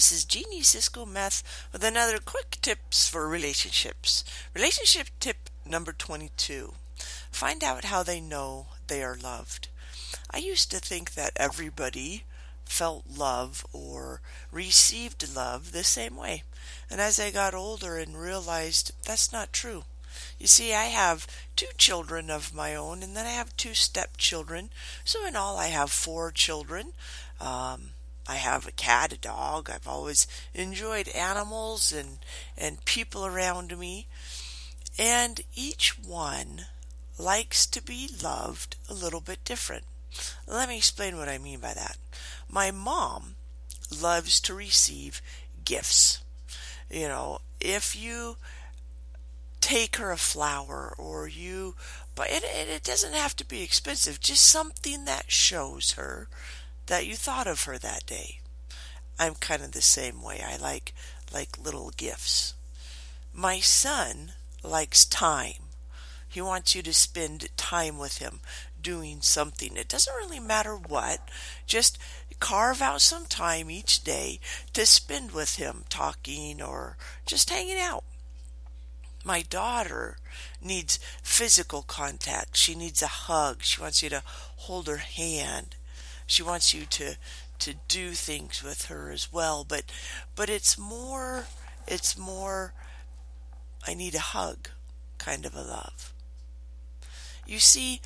This is Jeannie Cisco Meth with another quick tips for relationships. Relationship tip number 22. Find out how they know they are loved. I used to think that everybody felt love or received love the same way. And as I got older and realized that's not true. You see, I have two children of my own, and then I have two stepchildren. So in all, I have four children. Um, I have a cat, a dog. I've always enjoyed animals and and people around me. And each one likes to be loved a little bit different. Let me explain what I mean by that. My mom loves to receive gifts. You know, if you take her a flower or you but it, it doesn't have to be expensive just something that shows her that you thought of her that day. I'm kind of the same way. I like like little gifts. My son likes time. He wants you to spend time with him doing something. It doesn't really matter what. Just carve out some time each day to spend with him talking or just hanging out. My daughter needs physical contact. She needs a hug. She wants you to hold her hand. She wants you to to do things with her as well, but but it's more it's more I need a hug kind of a love. You see,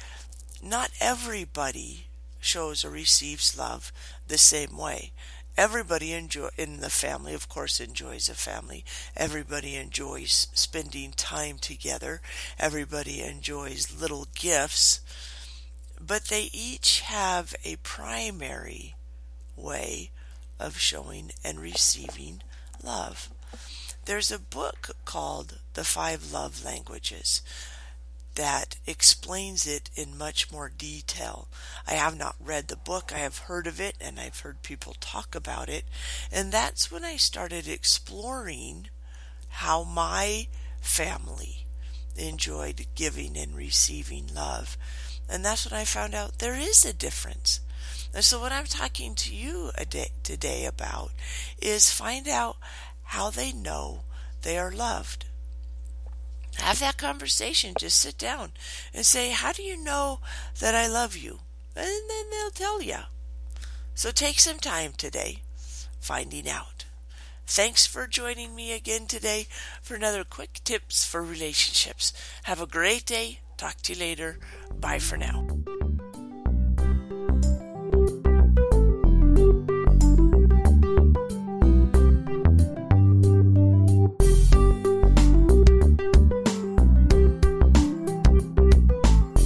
not everybody shows or receives love the same way. Everybody enjoy in the family, of course, enjoys a family. Everybody enjoys spending time together. Everybody enjoys little gifts, but they each have a primary way of showing and receiving love. There's a book called The Five Love Languages that explains it in much more detail. I have not read the book, I have heard of it, and I've heard people talk about it. And that's when I started exploring how my family enjoyed giving and receiving love. And that's when I found out there is a difference. And so, what I'm talking to you day, today about is find out how they know they are loved. Have that conversation. Just sit down and say, How do you know that I love you? And then they'll tell you. So take some time today finding out. Thanks for joining me again today for another quick tips for relationships. Have a great day. Talk to you later. Bye for now.